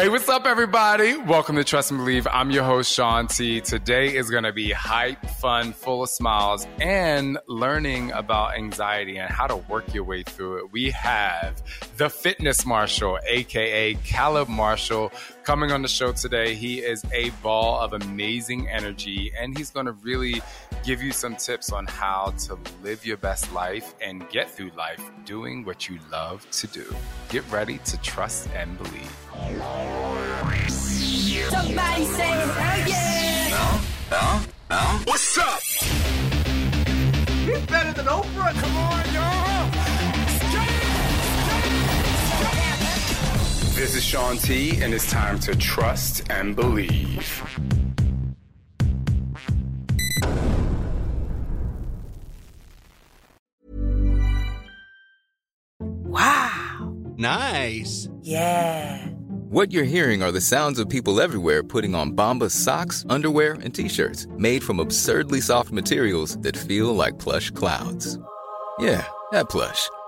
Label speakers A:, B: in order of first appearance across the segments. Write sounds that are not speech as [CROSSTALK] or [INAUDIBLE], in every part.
A: Hey, what's up, everybody? Welcome to Trust and Believe. I'm your host, Shaun T. Today is going to be hype, fun, full of smiles, and learning about anxiety and how to work your way through it. We have the Fitness Marshal, aka Caleb Marshall, coming on the show today. He is a ball of amazing energy, and he's going to really give you some tips on how to live your best life and get through life doing what you love to do. Get ready to trust and believe.
B: Somebody say hell yeah!
C: No, no, no.
D: What's up?
E: He's better than Oprah.
D: Come on, y'all.
A: This is Shaun T, and it's time to trust and believe.
B: Wow!
C: Nice.
B: Yeah!
F: What you're hearing are the sounds of people everywhere putting on Bombas socks, underwear, and t-shirts made from absurdly soft materials that feel like plush clouds. Yeah, that plush.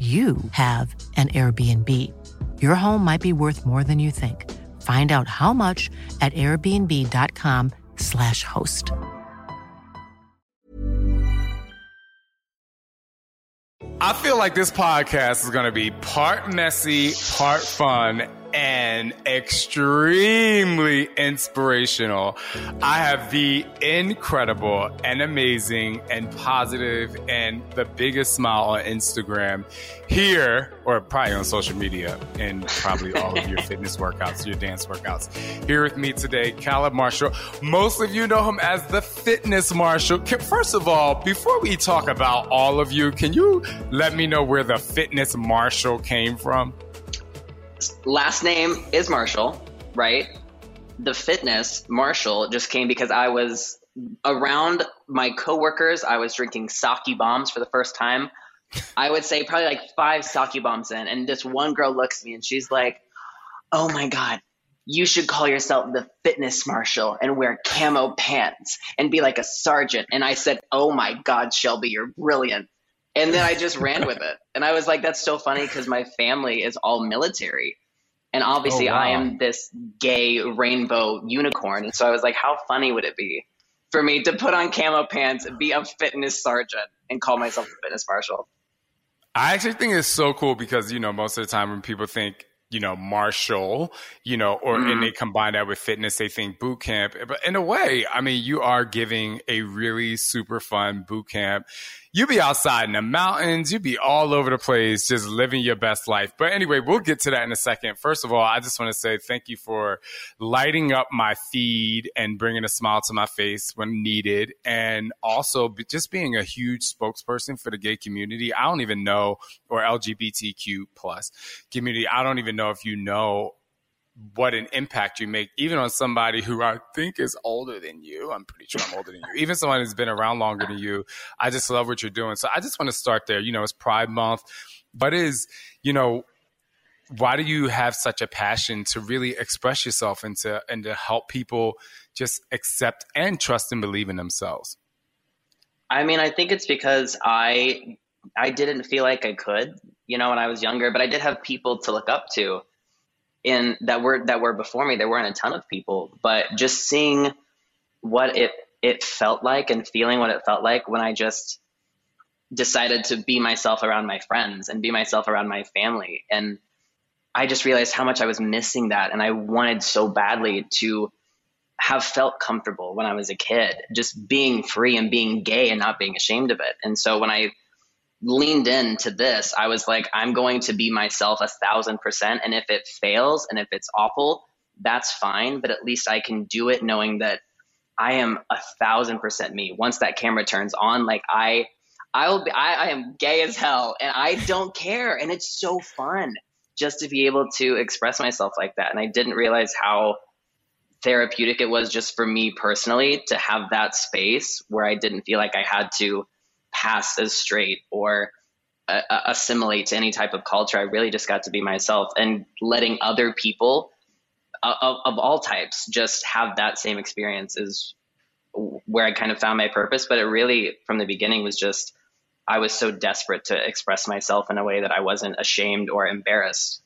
G: you have an Airbnb. Your home might be worth more than you think. Find out how much at airbnb.com/slash host.
A: I feel like this podcast is going to be part messy, part fun, and extremely inspirational. I have the incredible and amazing and positive and the biggest smile on Instagram here, or probably on social media and probably all of your [LAUGHS] fitness workouts, your dance workouts. Here with me today, Caleb Marshall. Most of you know him as the Fitness Marshall. First of all, before we talk about all of you, can you let me know where the Fitness Marshall came from?
H: Last name is Marshall, right? The fitness Marshall just came because I was around my coworkers. I was drinking sake bombs for the first time. I would say probably like five sake bombs in, and this one girl looks at me and she's like, "Oh my god." You should call yourself the fitness Marshall and wear camo pants and be like a sergeant. And I said, Oh my God, Shelby, you're brilliant. And then I just ran with [LAUGHS] it. And I was like, that's so funny because my family is all military. And obviously,
A: Oh, wow.
H: I am this gay rainbow unicorn. And so I was like, how funny would it be for me to put on camo pants, be a fitness sergeant, and call myself a fitness marshal?
A: I actually think it's so cool because, you know, most of the time when people think, you know, martial, you know, or and mm-hmm. they combine that with fitness, they think boot camp. But in a way, I mean, you are giving a really super fun boot camp. You be outside in the mountains, you be all over the place, just living your best life. But anyway, we'll get to that in a second. First of all, I just want to say thank you for lighting up my feed and bringing a smile to my face when needed, and also just being a huge spokesperson for the gay community. I don't even know, or LGBTQ plus community. I don't even know if you know what an impact you make, even on somebody who I think is older than you. I'm pretty sure I'm older than you. Even someone who's been around longer than you. I just love what you're doing. So I just want to start there. You know, it's Pride Month. but is, you know, why do you have such a passion to really express yourself and to and to help people just accept and trust and believe in themselves?
H: I mean, I think it's because I I didn't feel like I could, you know, when I was younger, but I did have people to look up to in that were that were before me. There weren't a ton of people, but just seeing what it it felt like and feeling what it felt like when I just decided to be myself around my friends and be myself around my family and I just realized how much I was missing that and I wanted so badly to have felt comfortable when I was a kid, just being free and being gay and not being ashamed of it. And so when I leaned into this. I was like, I'm going to be myself a thousand percent. And if it fails and if it's awful, that's fine. But at least I can do it knowing that I am a thousand percent me. Once that camera turns on, like I, I'll be, I, I am gay as hell and I don't care. And it's so fun just to be able to express myself like that. And I didn't realize how therapeutic it was just for me personally to have that space where I didn't feel like I had to pass as straight or uh, assimilate to any type of culture. I really just got to be myself and letting other people uh, of, of all types just have that same experience is where I kind of found my purpose. But it really, from the beginning, was just I was so desperate to express myself in a way that I wasn't ashamed or embarrassed.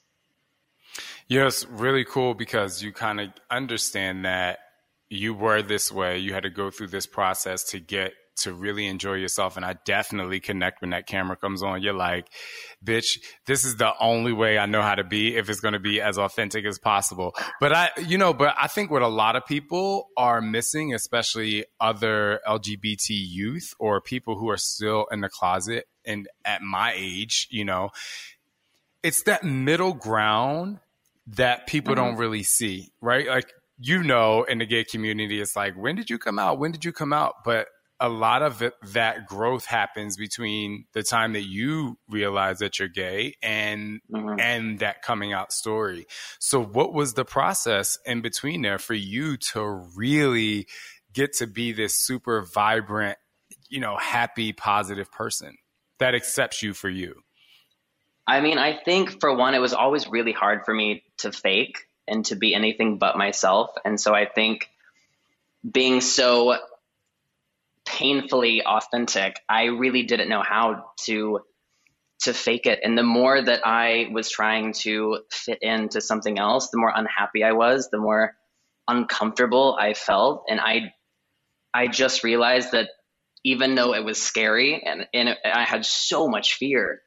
A: It's really cool because you kind of understand that you were this way. You had to go through this process to get to really enjoy yourself. And I definitely connect when that camera comes on. You're like, bitch, this is the only way I know how to be if it's going to be as authentic as possible. But I, you know, but I think what a lot of people are missing, especially other LGBT youth or people who are still in the closet and at my age, you know, it's that middle ground that people mm-hmm. don't really see, right? Like, you know, in the gay community, it's like, when did you come out? When did you come out? But a lot of it, that growth happens between the time that you realize that you're gay and mm-hmm. and that coming out story. So what was the process in between there for you to really get to be this super vibrant, you know, happy, positive person that accepts you for you?
H: I mean, I think for one, it was always really hard for me to fake and to be anything but myself. And so I think being so painfully authentic, I really didn't know how to to fake it. And the more that I was trying to fit into something else, the more unhappy I was, the more uncomfortable I felt. And I I just realized that even though it was scary and, and I had so much fear,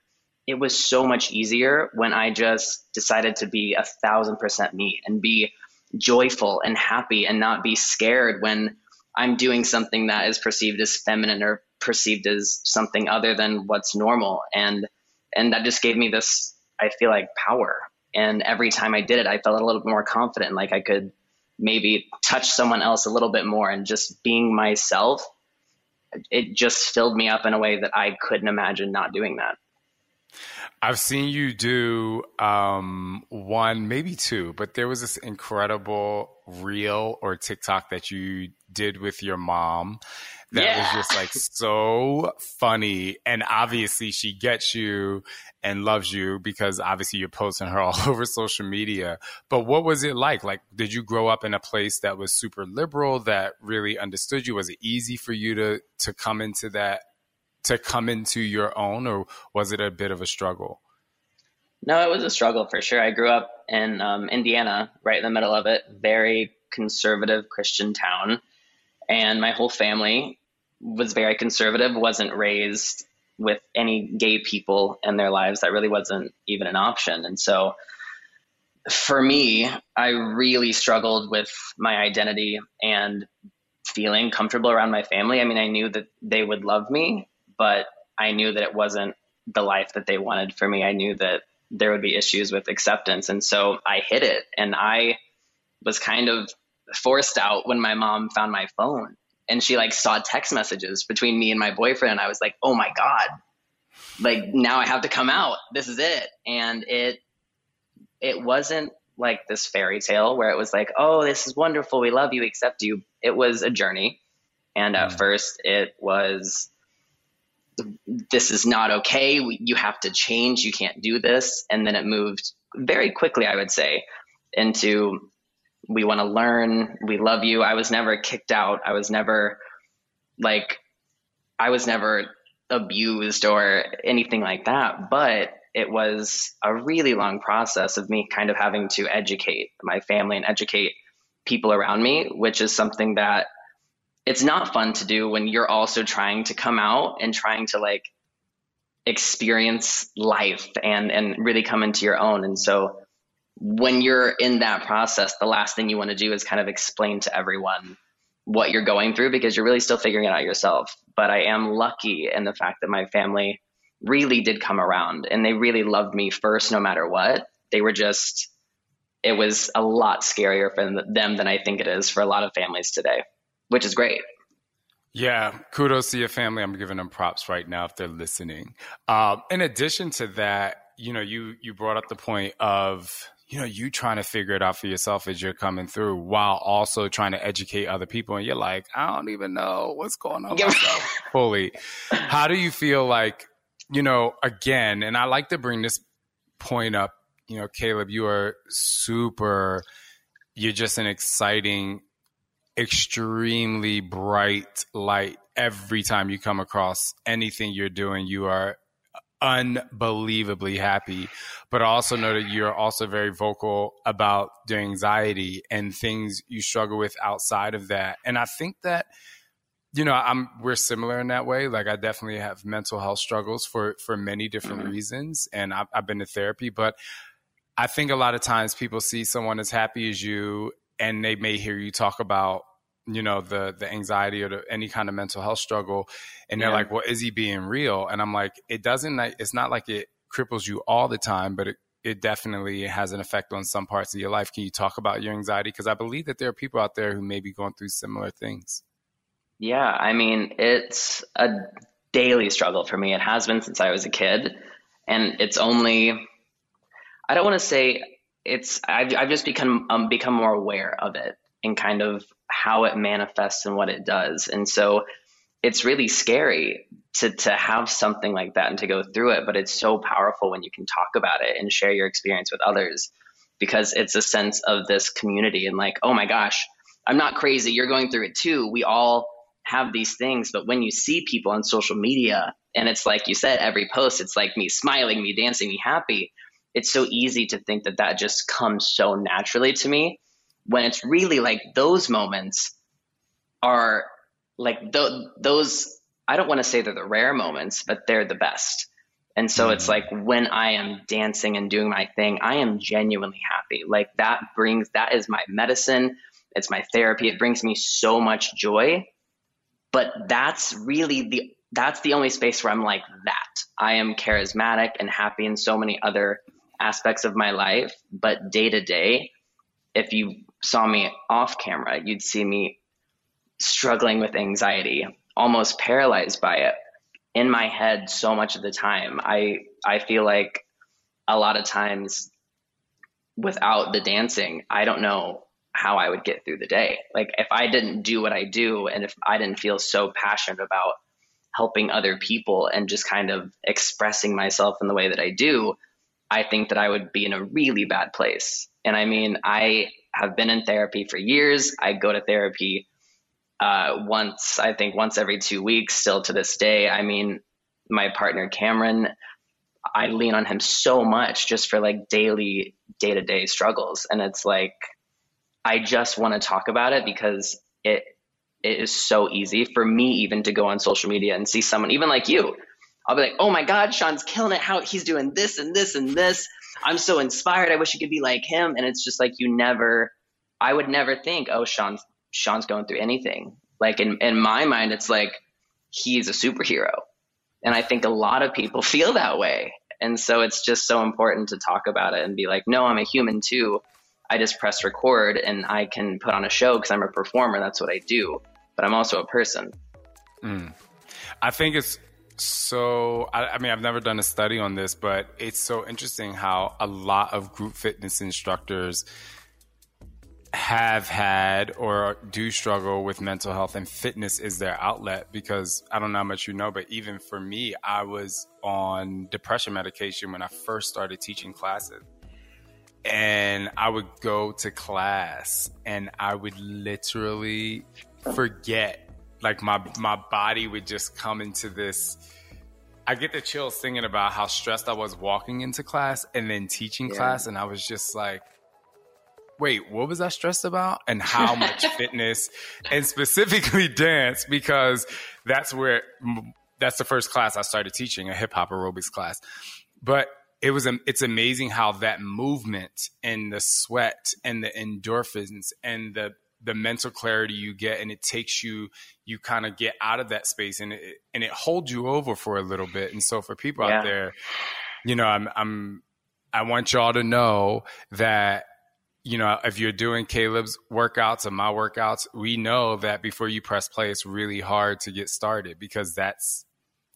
H: it was so much easier when I just decided to be a thousand percent me and be joyful and happy and not be scared when I'm doing something that is perceived as feminine or perceived as something other than what's normal. And and that just gave me this I feel like power. And every time I did it, I felt a little bit more confident, like I could maybe touch someone else a little bit more and just being myself it just filled me up in a way that I couldn't imagine not doing that.
A: I've seen you do um, one, maybe two, but there was this incredible reel or TikTok that you did with your mom that yeah. was just like [LAUGHS] so funny. And obviously, she gets you and loves you because obviously you're posting her [LAUGHS] all over social media. But what was it like? Like, did you grow up in a place that was super liberal that really understood you? Was it easy for you to to come into that to come into your own, or was it a bit of a struggle?
H: No, it was a struggle for sure. I grew up in um, Indiana, right in the middle of it, very conservative Christian town, and my whole family was very conservative. wasn't raised with any gay people in their lives. That really wasn't even an option, and so for me, I really struggled with my identity and feeling comfortable around my family. I mean, I knew that they would love me, but I knew that it wasn't the life that they wanted for me. I knew that there would be issues with acceptance. And so I hid it. And I was kind of forced out when my mom found my phone and she like saw text messages between me and my boyfriend. And I was like, oh my God, like now I have to come out. This is it. And it, it wasn't like this fairy tale where it was like, oh, this is wonderful. We love you, accept you. It was a journey. And at mm. first it was this is not okay. You have to change. You can't do this. And then it moved very quickly, I would say, into we want to learn. We love you. I was never kicked out. I was never like, I was never abused or anything like that. But it was a really long process of me kind of having to educate my family and educate people around me, which is something that it's not fun to do when you're also trying to come out and trying to like experience life and and really come into your own. And so when you're in that process the last thing you want to do is kind of explain to everyone what you're going through because you're really still figuring it out yourself. But i am lucky in the fact that my family really did come around and they really loved me first no matter what. They were just it was a lot scarier for them than I think it is for a lot of families today, which is great.
A: Yeah, kudos to your family. I'm giving them props right now if they're listening. Um, in addition to that, you know, you you brought up the point of you know you trying to figure it out for yourself as you're coming through, while also trying to educate other people. And you're like, I don't even know what's going on myself [LAUGHS] fully. How do you feel like, you know, again? And I like to bring this point up. You know, Caleb, you are super. You're just an exciting extremely bright light every time you come across anything you're doing. You are unbelievably happy, but I also know that you're also very vocal about the anxiety and things you struggle with outside of that. And I think that you know i'm we're similar in that way like i definitely have mental health struggles for for many different mm-hmm. reasons and I've, I've been to therapy but i think a lot of times people see someone as happy as you and they may hear you talk about you know the the anxiety or the, any kind of mental health struggle and they're like well is he being real? And i'm like it doesn't it's not like it cripples you all the time but it it definitely has an effect on some parts of your life. Can you talk about your anxiety? Because i believe that there are people out there who may be going through similar things.
H: Yeah i mean it's a daily struggle for me. It has been since i was a kid and it's only i don't want to say it's I've, I've just become um, become more aware of it and kind of how it manifests and what it does. And so it's really scary to to have something like that and to go through it, but it's so powerful when you can talk about it and share your experience with others because it's a sense of this community and like, oh my gosh, I'm not crazy. You're going through it too. We all have these things, but when you see people on social media and it's like you said, every post, it's like me smiling, me dancing, me happy. It's so easy to think that that just comes so naturally to me when it's really like those moments are like th- those I don't want to say they're the rare moments, but they're the best. And so mm-hmm. it's like when I am dancing and doing my thing, I am genuinely happy. Like that brings that is my medicine, it's my therapy. It brings me so much joy. But that's really the that's the only space where I'm like that. I am charismatic and happy in so many other aspects of my life, but day to day, if you saw me off camera, you'd see me struggling with anxiety, almost paralyzed by it in my head so much of the time. I I feel like a lot of times without the dancing, I don't know how I would get through the day. Like if I didn't do what I do and if I didn't feel so passionate about helping other people and just kind of expressing myself in the way that I do, I think that I would be in a really bad place. And I mean, I have been in therapy for years. I go to therapy uh, once, I think once every two weeks, still to this day. I mean, my partner Cameron, I lean on him so much just for like daily, day to day struggles. And it's like, I just want to talk about it because it it is so easy for me even to go on social media and see someone, even like you. I'll be like, oh my God, Shaun's killing it. How he's doing this and this and this. I'm so inspired. I wish you could be like him. And it's just like you never, I would never think, oh, Shaun's Shaun's going through anything. Like in in my mind, it's like he's a superhero, and I think a lot of people [LAUGHS] feel that way. And so it's just so important to talk about it and be like, no, I'm a human too. I just press record and I can put on a show because I'm a performer. That's what I do. But I'm also a person.
A: Mm. I think it's so, I, I, mean, I've never done a study on this, but it's so interesting how a lot of group fitness instructors have had or do struggle with mental health, and fitness is their outlet because I don't know how much you know, but even for me, I was on depression medication when I first started teaching classes. And I would go to class and I would literally forget like my my body would just come into this I get the chills thinking about how stressed I was walking into class and then teaching yeah. class and I was just like wait, what was I stressed about? And how much [LAUGHS] fitness and specifically [LAUGHS] dance because that's where that's the first class I started teaching, a hip hop aerobics class. But it was it's amazing how that movement and the sweat and the endorphins and the the mental clarity you get and it takes you you kind of get out of that space and it and it holds you over for a little bit and so for people
H: Yeah.
A: out there you know i'm i'm i want y'all to know that you know if you're doing caleb's workouts and my workouts we know that before you press play it's really hard to get started because that's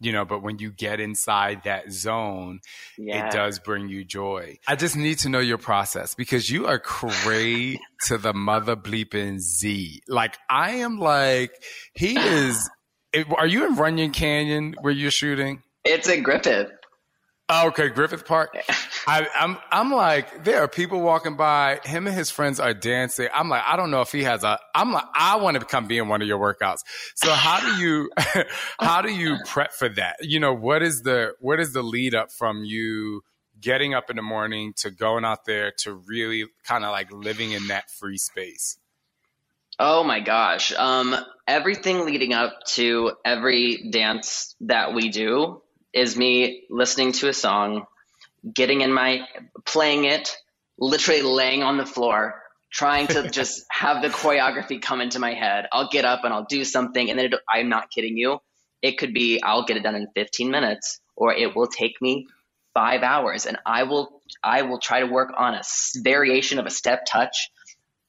A: you know but when you get inside that zone
H: Yeah.
A: it does bring you joy. I just need to know your process because you are cray to the mother bleeping Z. Like I am like he is. [LAUGHS] it- Are you in Runyon Canyon where you're shooting?
H: It's a Griffith.
A: Oh, okay, Griffith Park. I, I'm I'm like there are people walking by. Him and his friends are dancing. I'm like I don't know if he has a. I'm like I want to come be in one of your workouts. So how do you [LAUGHS] how do you prep for that? You know what is the what is the lead up from you getting up in the morning to going out there to really kind of like living in that free space?
H: Oh my gosh. Um, everything leading up to every dance that we do is me listening to a song, getting in my, playing it, literally laying on the floor, trying to [LAUGHS] just have the choreography come into my head. I'll get up and I'll do something, and then it, I'm not kidding you. It could be I'll get it done in 15 minutes, or it will take me five hours, and I will I will try to work on a variation of a step touch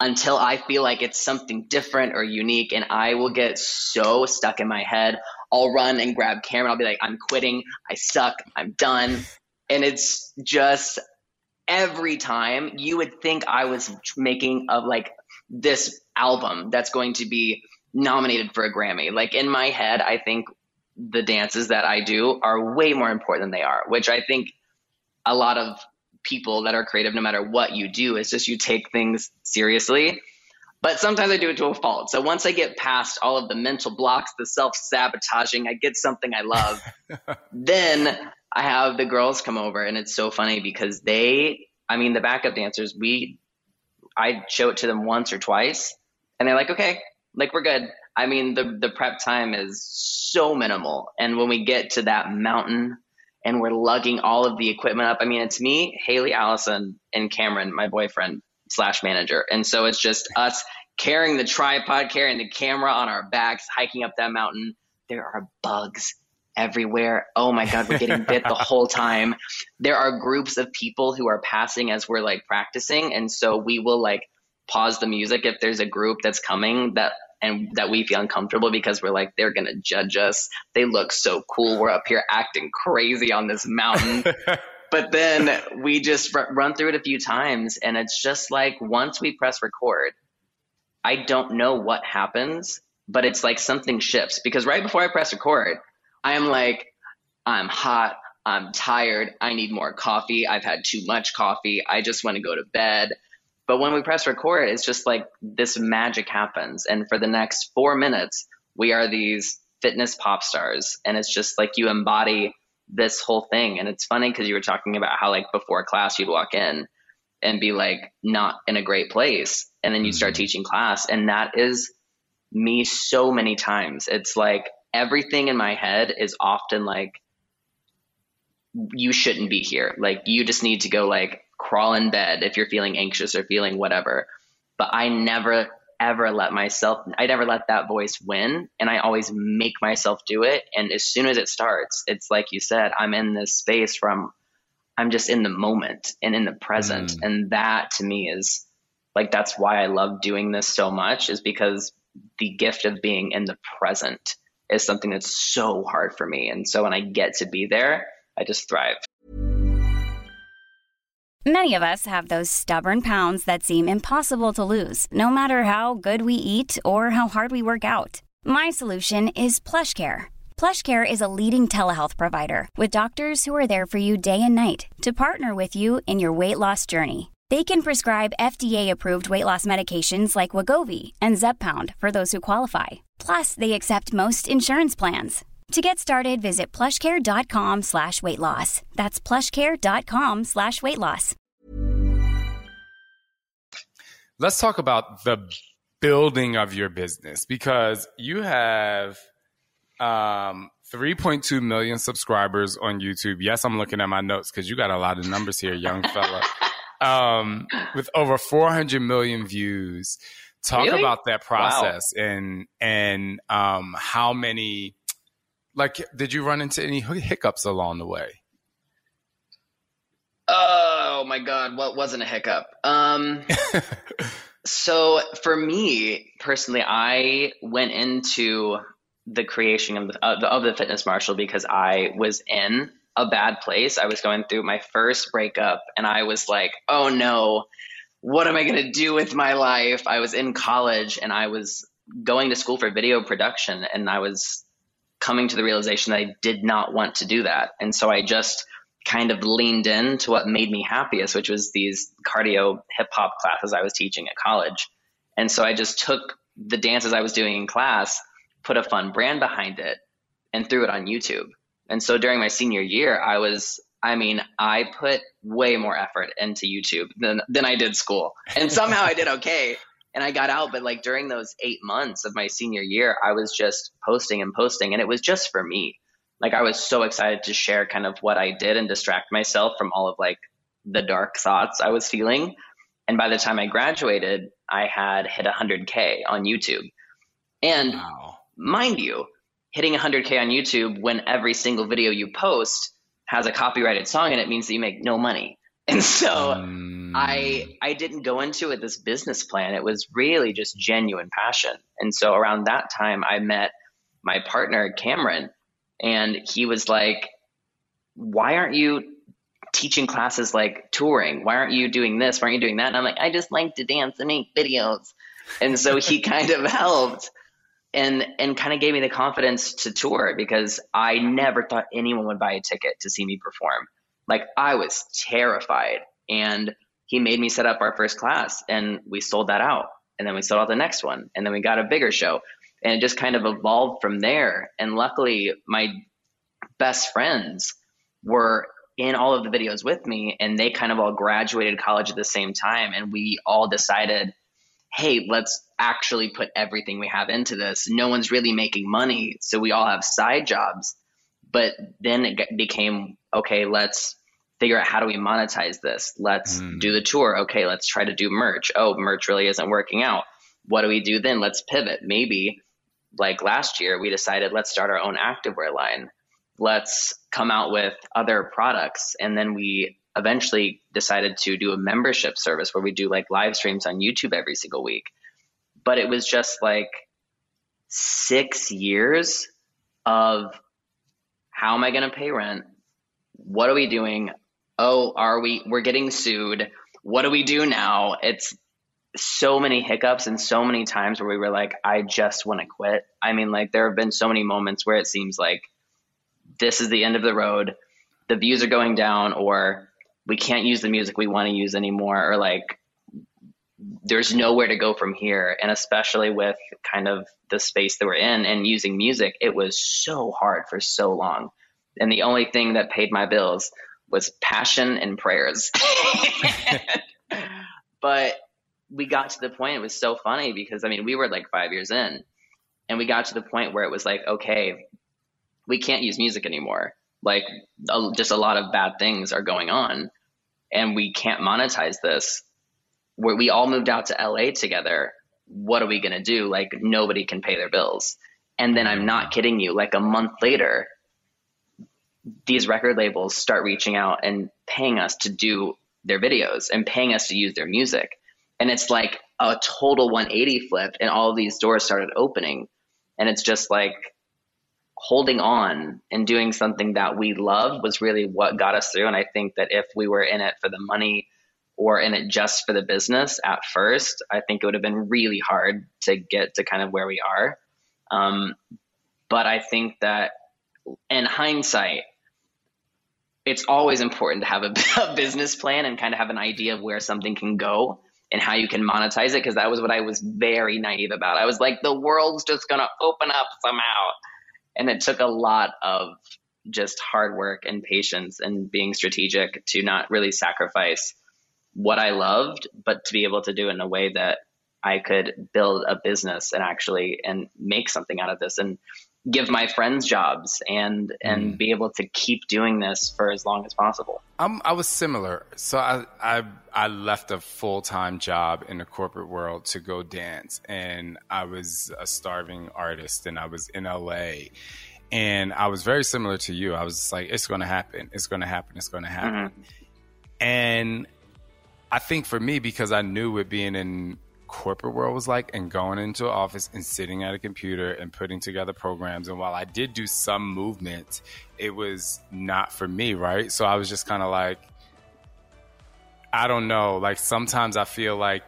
H: until I feel like it's something different or unique, and I will get so stuck in my head. I'll run and grab camera. I'll be like, I'm quitting. I suck. I'm done. And it's just every time you would think I was making of like this album that's going to be nominated for a Grammy. Like in my head, I think the dances that I do are way more important than they are, which I think a lot of people that are creative, no matter what you do, is just you take things seriously. But sometimes I do it to a fault. So once I get past all of the mental blocks, the self sabotaging, I get something I love. [LAUGHS] then I have the girls come over, and it's so funny because they, I mean, the backup dancers, we, I show it to them once or twice, and they're like, okay, like we're good. I mean, the the prep time is so minimal, and when we get to that mountain and we're lugging all of the equipment up, I mean, it's me, Haley, Allison, and Cameron, my boyfriend slash manager, and so it's just us carrying the tripod, carrying the camera on our backs, hiking up that mountain. There are bugs everywhere. Oh my God, we're getting bit the [LAUGHS] whole time. There are groups of people who are passing as we're like practicing. And so we will like pause the music if there's a group that's coming that and that we feel uncomfortable because we're like, they're going to judge us. They look so cool. We're up here acting crazy on this mountain. [LAUGHS] but then we just r- run through it a few times. And it's just like once we press record, I don't know what happens, but it's like something shifts because right before I press record, I am like, I'm hot. I'm tired. I need more coffee. I've had too much coffee. I just want to go to bed. But when we press record, it's just like this magic happens. And for the next four minutes, we are these fitness pop stars. And it's just like you embody this whole thing. And it's funny because you were talking about how, like, before class, you'd walk in and be like, not in a great place. And then you start mm-hmm. teaching class. And that is me so many times. It's like everything in my head is often like, you shouldn't be here. Like, you just need to go, like, crawl in bed if you're feeling anxious or feeling whatever. But I never, ever let myself, I never let that voice win. And I always make myself do it. And as soon as it starts, it's like you said, I'm in this space from, I'm just in the moment and in the present.
A: Mm.
H: And that to me is like, that's why I love doing this so much, is because the gift of being in the present is something that's so hard for me. And so when I get to be there, I just thrive.
D: Many of us have those stubborn pounds that seem impossible to lose, no matter how good we eat or how hard we work out. My solution is PlushCare. PlushCare is a leading telehealth provider with doctors who are there for you day and night to partner with you in your weight loss journey. They can prescribe FDA-approved weight loss medications like Wegovy and Zepbound for those who qualify. Plus, they accept most insurance plans. To get started, visit plushcare.com slash weight loss. That's plushcare.com slash weight loss.
A: Let's talk about the building of your business because you have um, 3.2 million subscribers on YouTube. Yes, I'm looking at my notes because you got a lot of numbers here, young fella. [LAUGHS] um, with over 400 million views. Talk
H: Really?
A: about that
H: Wow.
A: process and and um, how many like did you run into any hiccups along the way?
H: Oh my god, what wasn't a hiccup? Um [LAUGHS] so for me personally, I went into the creation of the, of the, of the fitness marshal because I was in a bad place. I was going through my first breakup and I was like, "Oh no, what am I going to do with my life?" I was in college and I was going to school for video production and I was coming to the realization that I did not want to do that. And so I just kind of leaned in to what made me happiest, which was these cardio hip hop classes I was teaching at college. And so I just took the dances I was doing in class, put a fun brand behind it, and threw it on YouTube. And so during my senior year, I was, I mean, I put way more effort into YouTube than, than I did school. And somehow I did okay. And I got out, but like during those eight months of my senior year, I was just posting and posting, and it was just for me like I was so excited to share kind of what I did and distract myself from all of like the dark thoughts I was feeling. And by the time I graduated, I had hit 100K on YouTube. And
A: Wow.
H: mind you, hitting 100K on YouTube when every single video you post has a copyrighted song in it means that you make no money. [LAUGHS] And so
A: Mm.
H: I I didn't go into it this business plan. It was really just genuine passion. And so around that time I met my partner Cameron and he was like why aren't you teaching classes like touring? Why aren't you doing this? Why aren't you doing that? And I'm like I just like to dance and make videos. And so he kind of [LAUGHS] helped and and kind of gave me the confidence to tour because I never thought anyone would buy a ticket to see me perform. Like I was terrified. And he made me set up our first class and we sold that out. And then we sold out the next one. And then we got a bigger show. And it just kind of evolved from there. And luckily my best friends were in all of the videos with me and they kind of all graduated college at the same time. And we all decided hey let's actually put everything we have into this. No one's really making money so we all have side jobs. But then it became okay let's figure out how do we monetize this? Let's
A: Mm.
H: do the tour. Okay let's try to do merch. Oh merch really isn't working out. What do we do then? Let's pivot. Maybe like last year we decided let's start our own activewear line. Let's come out with other products and then we eventually decided to do a membership service where we do like live streams on youtube every single week. But it was just like six years of how am i going to pay rent? What are we doing? Oh are we we're getting sued. What do we do now? It's so many hiccups and so many times where we were like i just want to quit. I mean like there have been so many moments where it seems like this is the end of the road the views are going down or we can't use the music we want to use anymore or like there's nowhere to go from here. And especially with kind of the space that we're in and using music it was so hard for so long. And the only thing that paid my bills was passion and prayers. [LAUGHS] But we got to the point it was so funny because i mean we were like five years in and we got to the point where it was like okay we can't use music anymore like a, just a lot of bad things are going on and we can't monetize this. Where we all moved out to LA together. What are we to do? Like nobody can pay their bills. And then i'm not kidding you like a month later these record labels start reaching out and paying us to do their videos and paying us to use their music. And it's like a total 180 flip and all these doors started opening. And it's just like holding on and doing something that we love was really what got us through. And i think that if we were in it for the money or in it just for the business at first i think it would have been really hard to get to kind of where we are. Um, but i think that in hindsight it's always important to have a, [LAUGHS] a business plan and kind of have an idea of where something can go and how you can monetize it because that was what I was very naive about. I was like, the world's just gonna open up somehow, and it took a lot of just hard work and patience and being strategic to not really sacrifice what I loved, but to be able to do it in a way that I could build a business and actually and make something out of this. And give my friends jobs and and
A: Mm.
H: be able to keep doing this for as long as possible.
A: I'm, I was similar. So I, I, I left a full time job in the corporate world to go dance, and I was a starving artist, and I was in LA, and I was very similar to you. I was like, it's going to happen, it's going to happen, it's going to happen, and I think for me because I knew what being in corporate world was like and going into an office and sitting at a computer and putting together programs. And while I did do some movement it was not for me right? So I was just kind of like I don't know. Like sometimes I feel like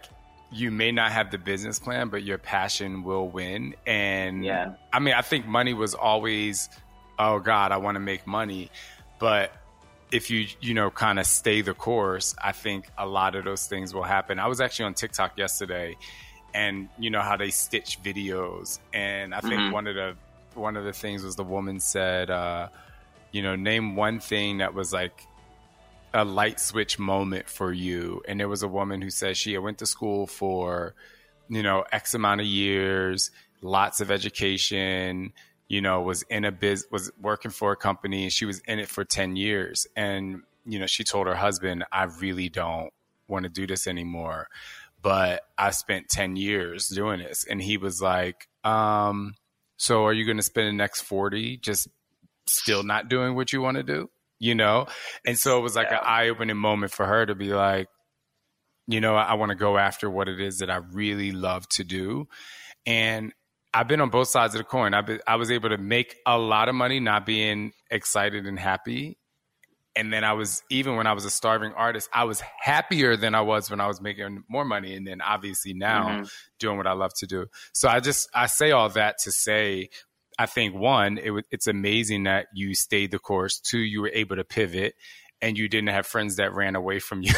A: you may not have the business plan but your passion will win. And
H: Yeah.
A: I mean I think money was always oh god I want to make money. But if you you know kind of stay the course i think a lot of those things will happen i was actually on tiktok yesterday and you know how they stitch videos and i think
H: Mhm.
A: one of the one of the things was the woman said uh you know name one thing that was like a light switch moment for you and there was a woman who said she went to school for you know x amount of years lots of education you know was in a biz was working for a company and she was in it for 10 years. And you know she told her husband i really don't want to do this anymore. But i spent 10 years doing this and he was like um so are you going to spend the next 40 just still not doing what you want to do? You know? And so it was like an eye-opening moment for her to be like you know i want to go after what it is that i really love to do. And I've been on both sides of the coin. I've been, I was able to make a lot of money not being excited and happy. And then I was, even when I was a starving artist, I was happier than I was when I was making more money. And then obviously now
H: Mhm.
A: doing what I love to do. So I just, I say all that to say, I think one, it, it's amazing that you stayed the course. Two, you were able to pivot and you didn't have friends that ran away from [LAUGHS] you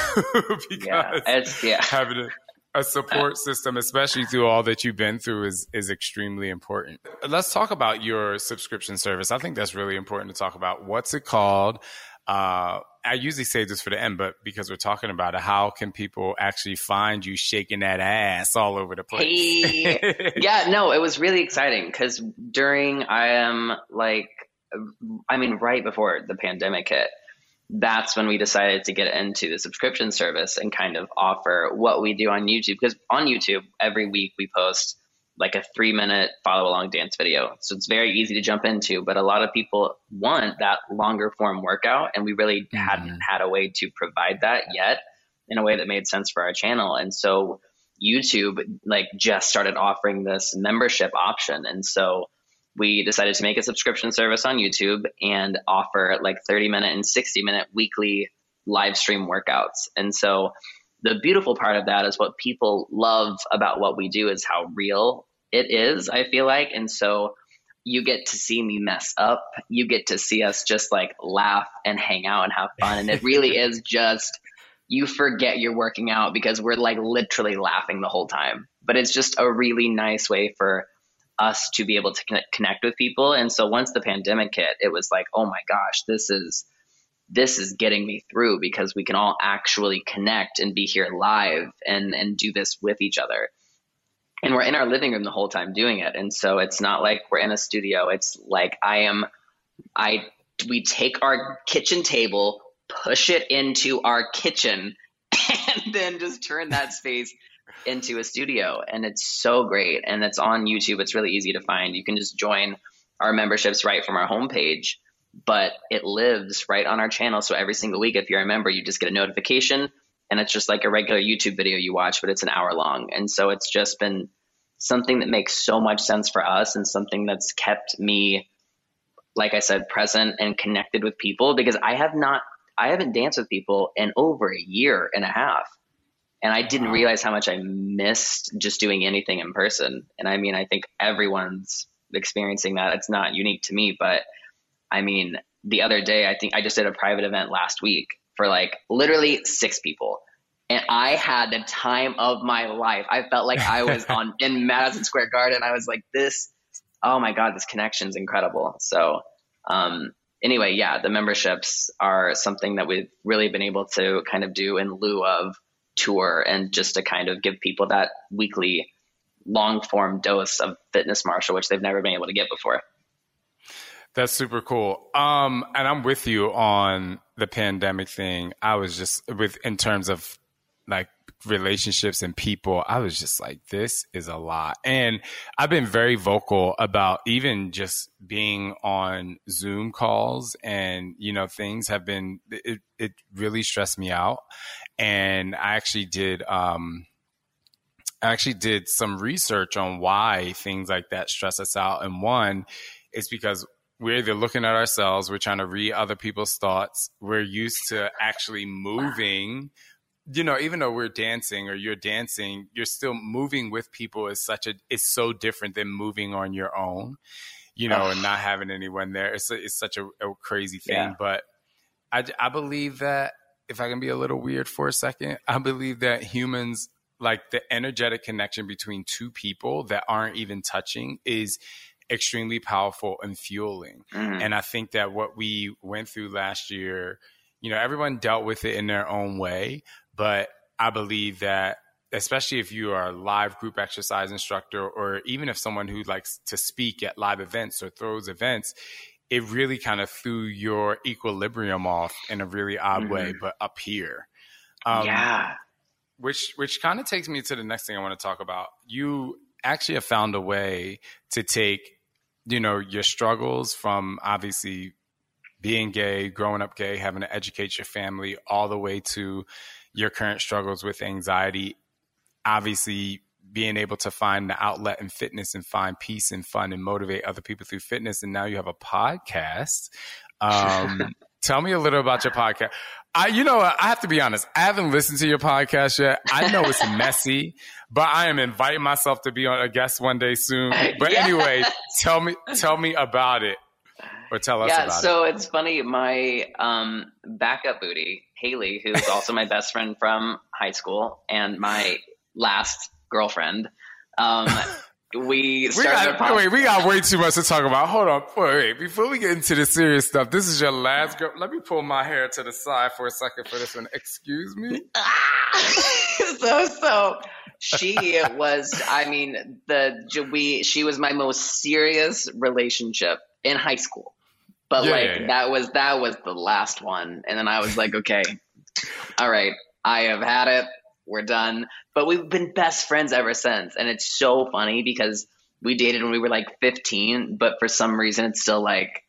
A: because
H: Yeah, yeah.
A: having a, a support system, especially through all that you've been through, is is extremely important. Let's talk about your subscription service. I think that's really important to talk about. What's it called? Uh, I usually say this for the end, but because we're talking about it, how can people actually find you shaking that ass all over the place?
H: Hey, [LAUGHS] yeah, no, it was really exciting because during I am like, I mean, right before the pandemic hit, that's when we decided to get into the subscription service and kind of offer what we do on YouTube. Because on YouTube, every week we post like a three minute follow along dance video. So it's very easy to jump into, but a lot of people want that longer form workout. And we really hadn't had a way to provide that yet in a way that made sense for our channel. And so YouTube like just started offering this membership option. And so we decided to make a subscription service on YouTube and offer like 30 minute and 60 minute weekly live stream workouts. And so the beautiful part of that is what people love about what we do is how real it is, I feel like. And so you get to see me mess up. You get to see us just like laugh and hang out and have fun. And it really [LAUGHS] is just, you forget you're working out because we're like literally laughing the whole time. But it's just a really nice way for us to be able to connect, with people. And so once the pandemic hit, it was like, oh my gosh, this is this is getting me through because we can all actually connect and be here live and and do this with each other. And we're in our living room the whole time doing it. And so it's not like we're in a studio. It's like I am I we take our kitchen table, push it into our kitchen [LAUGHS] and then just turn that space into a studio and it's so great and it's on YouTube. It's really easy to find. You can just join our memberships right from our homepage but it lives right on our channel. So every single week if you're a member you just get a notification and it's just like a regular YouTube video you watch but it's an hour long. And so it's just been something that makes so much sense for us and something that's kept me like I said present and connected with people because I have not I haven't danced with people in over a year and a half and I didn't realize how much I missed just doing anything in person. And I mean, I think everyone's experiencing that. It's not unique to me, but I mean, the other day, I think I just did a private event last week for like literally six people. And I had the time of my life. I felt like I was [LAUGHS] on in Madison Square Garden. I was like, this, oh my God, this connection's incredible. So, um, anyway, yeah, the memberships are something that we've really been able to kind of do in lieu of tour and just to kind of give people that weekly long form dose of fitness Marshall, which they've never been able to get before.
A: That's super cool. Um, and I'm with you on the pandemic thing. I was just with in terms of like relationships and people, I was just like, this is a lot. And I've been very vocal about even just being on Zoom calls and, you know, things have been, it, it really stressed me out. And I actually did, um, I actually did some research on why things like that stress us out. And one is because we're either looking at ourselves, we're trying to read other people's thoughts, we're used to actually moving. You know, even though we're dancing or you're dancing, you're still moving with people is such a it's so different than moving on your own, you know, and not having anyone there. It's a, it's such a, a crazy thing,
H: Yeah.
A: but I I believe that if I can be a little weird for a second, I believe that humans like the energetic connection between two people that aren't even touching is extremely powerful and fueling.
H: Mhm.
A: And I think that what we went through last year, you know, everyone dealt with it in their own way, but I believe that especially if you are a live group exercise instructor or even if someone who likes to speak at live events or throws events, it really kind of threw your equilibrium off in a really odd way, but up here. Um,
H: yeah.
A: which which kind of takes me to the next thing I want to talk about. You actually have found a way to take, you know, your struggles from obviously being gay, growing up gay, having to educate your family, all the way to your current struggles with anxiety. Obviously, being able to find the outlet in fitness and find peace and fun and motivate other people through fitness. And now you have a podcast. Um, [LAUGHS] tell me a little about your podcast. I, you know. I have to be honest. I haven't listened to your podcast yet. I know it's [LAUGHS] messy, but I am inviting myself to be on a guest one day soon. But
H: Yeah.
A: anyway, [LAUGHS] tell me, tell me about it, or tell us
H: yeah, so it's funny. My um, backup booty, Haley, who's also my best friend from high school and my last girlfriend, um, [LAUGHS] we started a
A: got, wait, we got way too much to talk about. Hold on. Wait, wait. Before we get into the serious stuff, this is your last girl. Let me pull my hair to the side for a second for this one. Excuse me? [LAUGHS]
H: so so she was i mean the we she was my most serious relationship in high school but
A: Yeah,
H: like
A: yeah,
H: that was that was the last one. And then i was like okay all right i have had it. We're done. But we've been best friends ever since. And it's so funny because we dated when we were like 15 but for some reason it's still like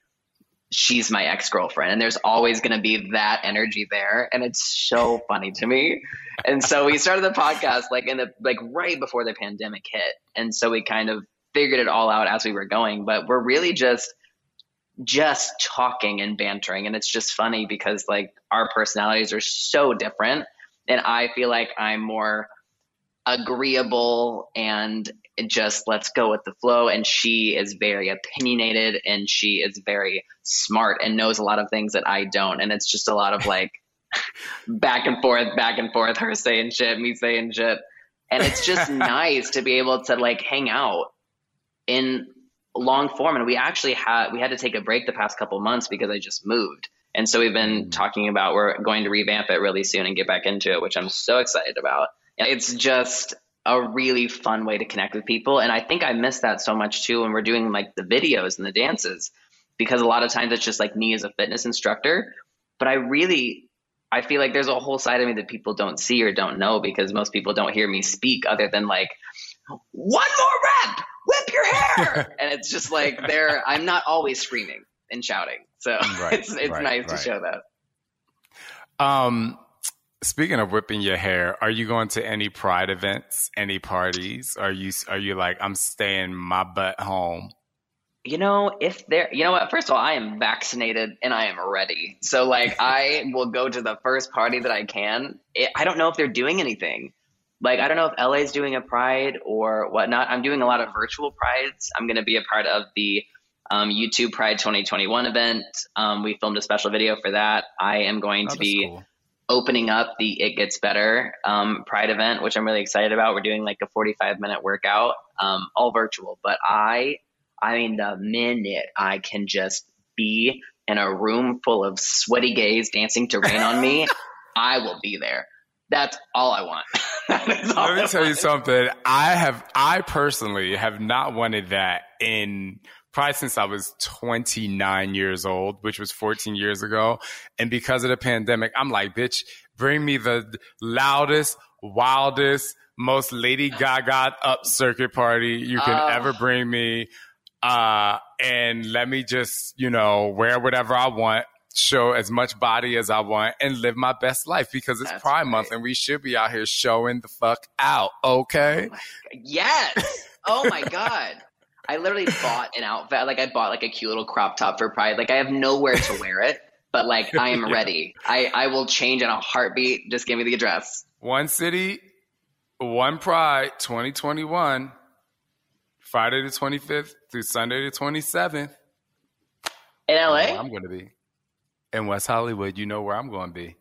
H: she's my ex-girlfriend. And there's always going to be that energy there. And it's so funny to me. And so we started the podcast like in the like right before the pandemic hit. And so we kind of figured it all out as we were going. But we're really just just talking and bantering. And it's just funny because like our personalities are so different. And i feel like i'm more agreeable and just let's go with the flow. And she is very opinionated and she is very smart and knows a lot of things that i don't. And it's just a lot of like [LAUGHS] back and forth, back and forth, her saying shit, me saying shit. And it's just [LAUGHS] nice to be able to like hang out in long form. And we actually had we had to take a break the past couple months because I just moved. And so we've been mm. talking about we're going to revamp it really soon and get back into it, which I'm so excited about. It's just a really fun way to connect with people. And I think I miss that so much too when we're doing like the videos and the dances, because a lot of times it's just like me as a fitness instructor. But I really I feel like there's a whole side of me that people don't see or don't know because most people don't hear me speak other than like one more rep, whip your hair, [LAUGHS] and it's just like there. I'm not always screaming and shouting, so [LAUGHS]
A: Right,
H: it's it's
A: right,
H: nice to show that.
A: Um, speaking of whipping your hair, are you going to any pride events, any parties? Are you are you like I'm staying my butt home?
H: You know, if there, you know what? First of all, I am vaccinated and I am ready. So, like, I [LAUGHS] will go to the first party that I can. It, I don't know if they're doing anything. Like, I don't know if LA is doing a pride or whatnot. I'm doing a lot of virtual prides. I'm going to be a part of the um, YouTube Pride 2021 event. Um, we filmed a special video for that. I am going
A: Oh,
H: to be
A: cool.
H: opening up the It Gets Better um, Pride event, which I'm really excited about. We're doing like a 45 minute workout, um, all virtual. But I, I mean, the minute I can just be in a room full of sweaty gays dancing to rain on me, [LAUGHS] I will be there. That's all I want. [LAUGHS] All
A: Let me
H: I
A: tell you something. I have, I personally have not wanted that in probably since I was 29 years old, which was 14 years ago. And because of the pandemic, I'm like, bitch, bring me the loudest, wildest, most Lady Gaga up circuit party you can
H: Oh.
A: ever bring me. Uh, and let me just, you know, wear whatever I want, show as much body as I want, and live my best life because it's
H: That's
A: Pride Month and we should be out here showing the fuck out. Okay.
H: Oh yes. Oh my god. I literally bought an outfit. Like I bought like a cute little crop top for Pride. Like I have nowhere to wear it, but like I am [LAUGHS] ready. I I will change in a heartbeat. Just give me the address.
A: One city, one pride, 2021, Friday the 25th through Sunday the 27th.
H: In LA,
A: I'm going to be. In West Hollywood, you know where I'm going to be.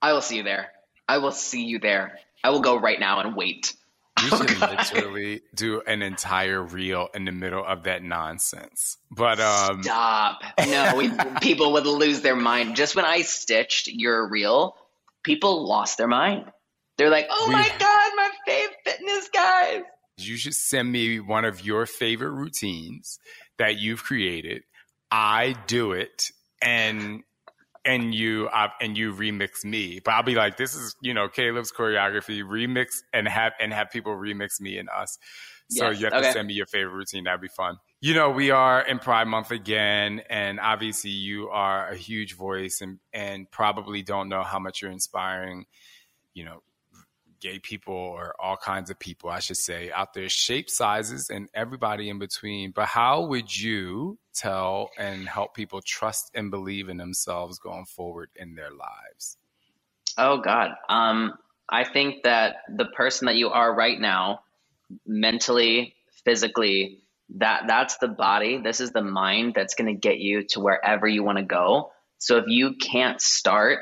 H: I will see you there. I will see you there. I will go right now and wait.
A: You
H: Oh,
A: should
H: God. [LAUGHS]
A: literally do an entire reel in the middle of that nonsense. But um
H: Stop. No, we, [LAUGHS] people would lose their mind. Just when I stitched your reel, people lost their mind. They're like, "Oh
A: We-
H: my god, my fave fitness guys."
A: you should send me one of your favorite routines that you've created. I do it and and you uh, and you remix me. But I'll be like, this is you know Caleb's choreography remix and have and have people remix me and us. So
H: Yes,
A: you have to send me your favorite routine. That'd be fun. You know, we are in Pride Month again, and obviously you are a huge voice and and probably don't know how much you're inspiring. You know, gay people or all kinds of people, I should say, out there, shape sizes and everybody in between. But how would you tell and help people trust and believe in themselves going forward in their lives?
H: Oh God. Um, I think that the person that you are right now, mentally, physically, that that's the body. This is the mind that's going to get you to wherever you want to go. So if you can't start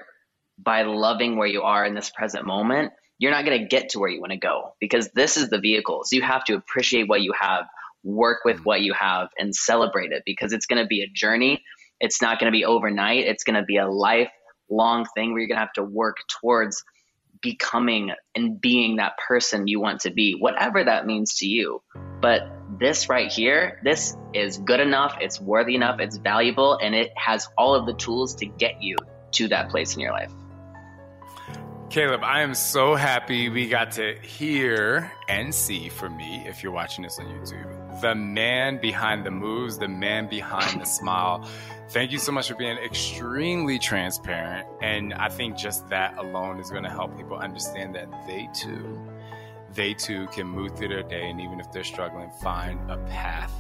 H: by loving where you are in this present moment, you're not going to get to where you want to go because this is the vehicle. So you have to appreciate what you have, work with mm-hmm. what you have, and celebrate it because it's going to be a journey. It's not going to be overnight. It's going to be a lifelong thing where you're going to have to work towards becoming and being that person you want to be, whatever that means to you. But this right here, this is good enough, it's worthy enough, it's valuable, and it has all of the tools to get you to that place in your life.
A: Caleb, I am so happy we got to hear and see from me, if you're watching this on YouTube, the man behind the moves, the man behind the smile. Thank you so much for being extremely transparent. And I think just that alone is going to help people understand that they too, they too can move through their day. And even if they're struggling, find a path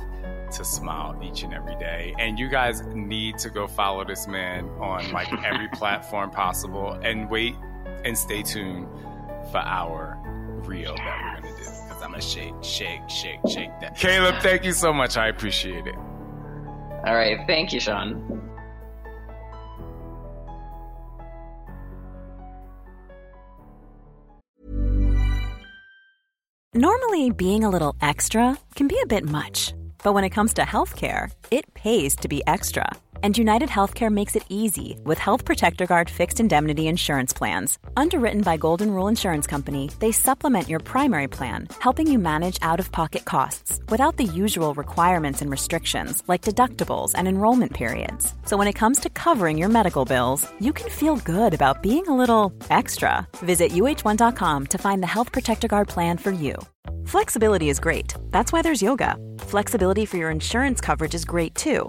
A: to smile each and every day. And you guys need to go follow this man on like every [LAUGHS] platform possible and wait and stay tuned for our reel that we're gonna do because I'm gonna shake, shake, shake, shake that. Caleb, thank you so much. I appreciate it.
H: All right. Thank you, Shaun.
I: Normally, being a little extra can be a bit much, but when it comes to healthcare, it pays to be extra. And United Healthcare makes it easy with Health Protector Guard fixed indemnity insurance plans. Underwritten by Golden Rule Insurance Company, they supplement your primary plan, helping you manage out of pocket costs without the usual requirements and restrictions like deductibles and enrollment periods. So when it comes to covering your medical bills, you can feel good about being a little extra. Visit uhone.com to find the Health Protector Guard plan for you. Flexibility is great. That's why there's yoga. Flexibility for your insurance coverage is great too.